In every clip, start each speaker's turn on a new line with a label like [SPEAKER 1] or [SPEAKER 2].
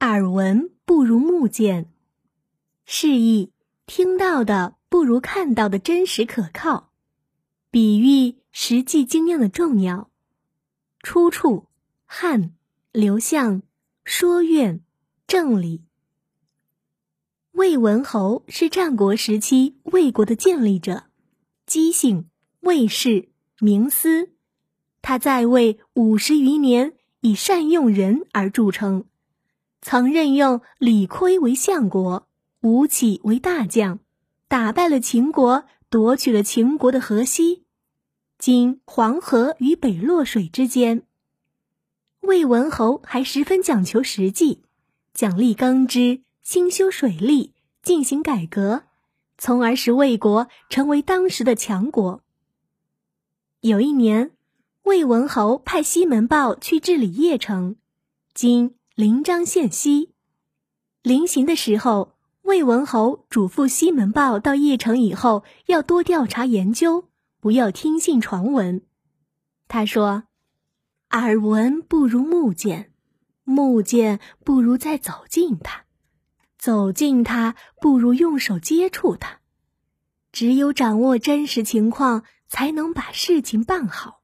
[SPEAKER 1] 耳闻不如目见，示意听到的不如看到的真实可靠，比喻实际经验的重要。出处：汉刘向《说苑·正理》。魏文侯是战国时期魏国的建立者，姬姓，魏氏，名思。他在位五十余年，以善用人而著称。曾任用李悝为相国，吴起为大将，打败了秦国，夺取了秦国的河西，今黄河与北洛水之间。魏文侯还十分讲求实际，奖励耕织，兴修水利，进行改革，从而使魏国成为当时的强国。有一年，魏文侯派西门豹去治理邺城，今。临漳县西，临行的时候，魏文侯嘱咐西门豹到邺城以后要多调查研究，不要听信传闻。他说：“耳闻不如目见，目见不如再走近他，走近他不如用手接触他。只有掌握真实情况，才能把事情办好。”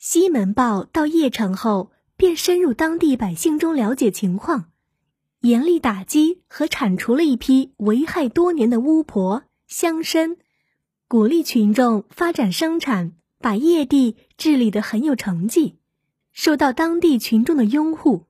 [SPEAKER 1] 西门豹到邺城后。便深入当地百姓中了解情况，严厉打击和铲除了一批危害多年的巫婆乡绅，鼓励群众发展生产，把业地治理得很有成绩，受到当地群众的拥护。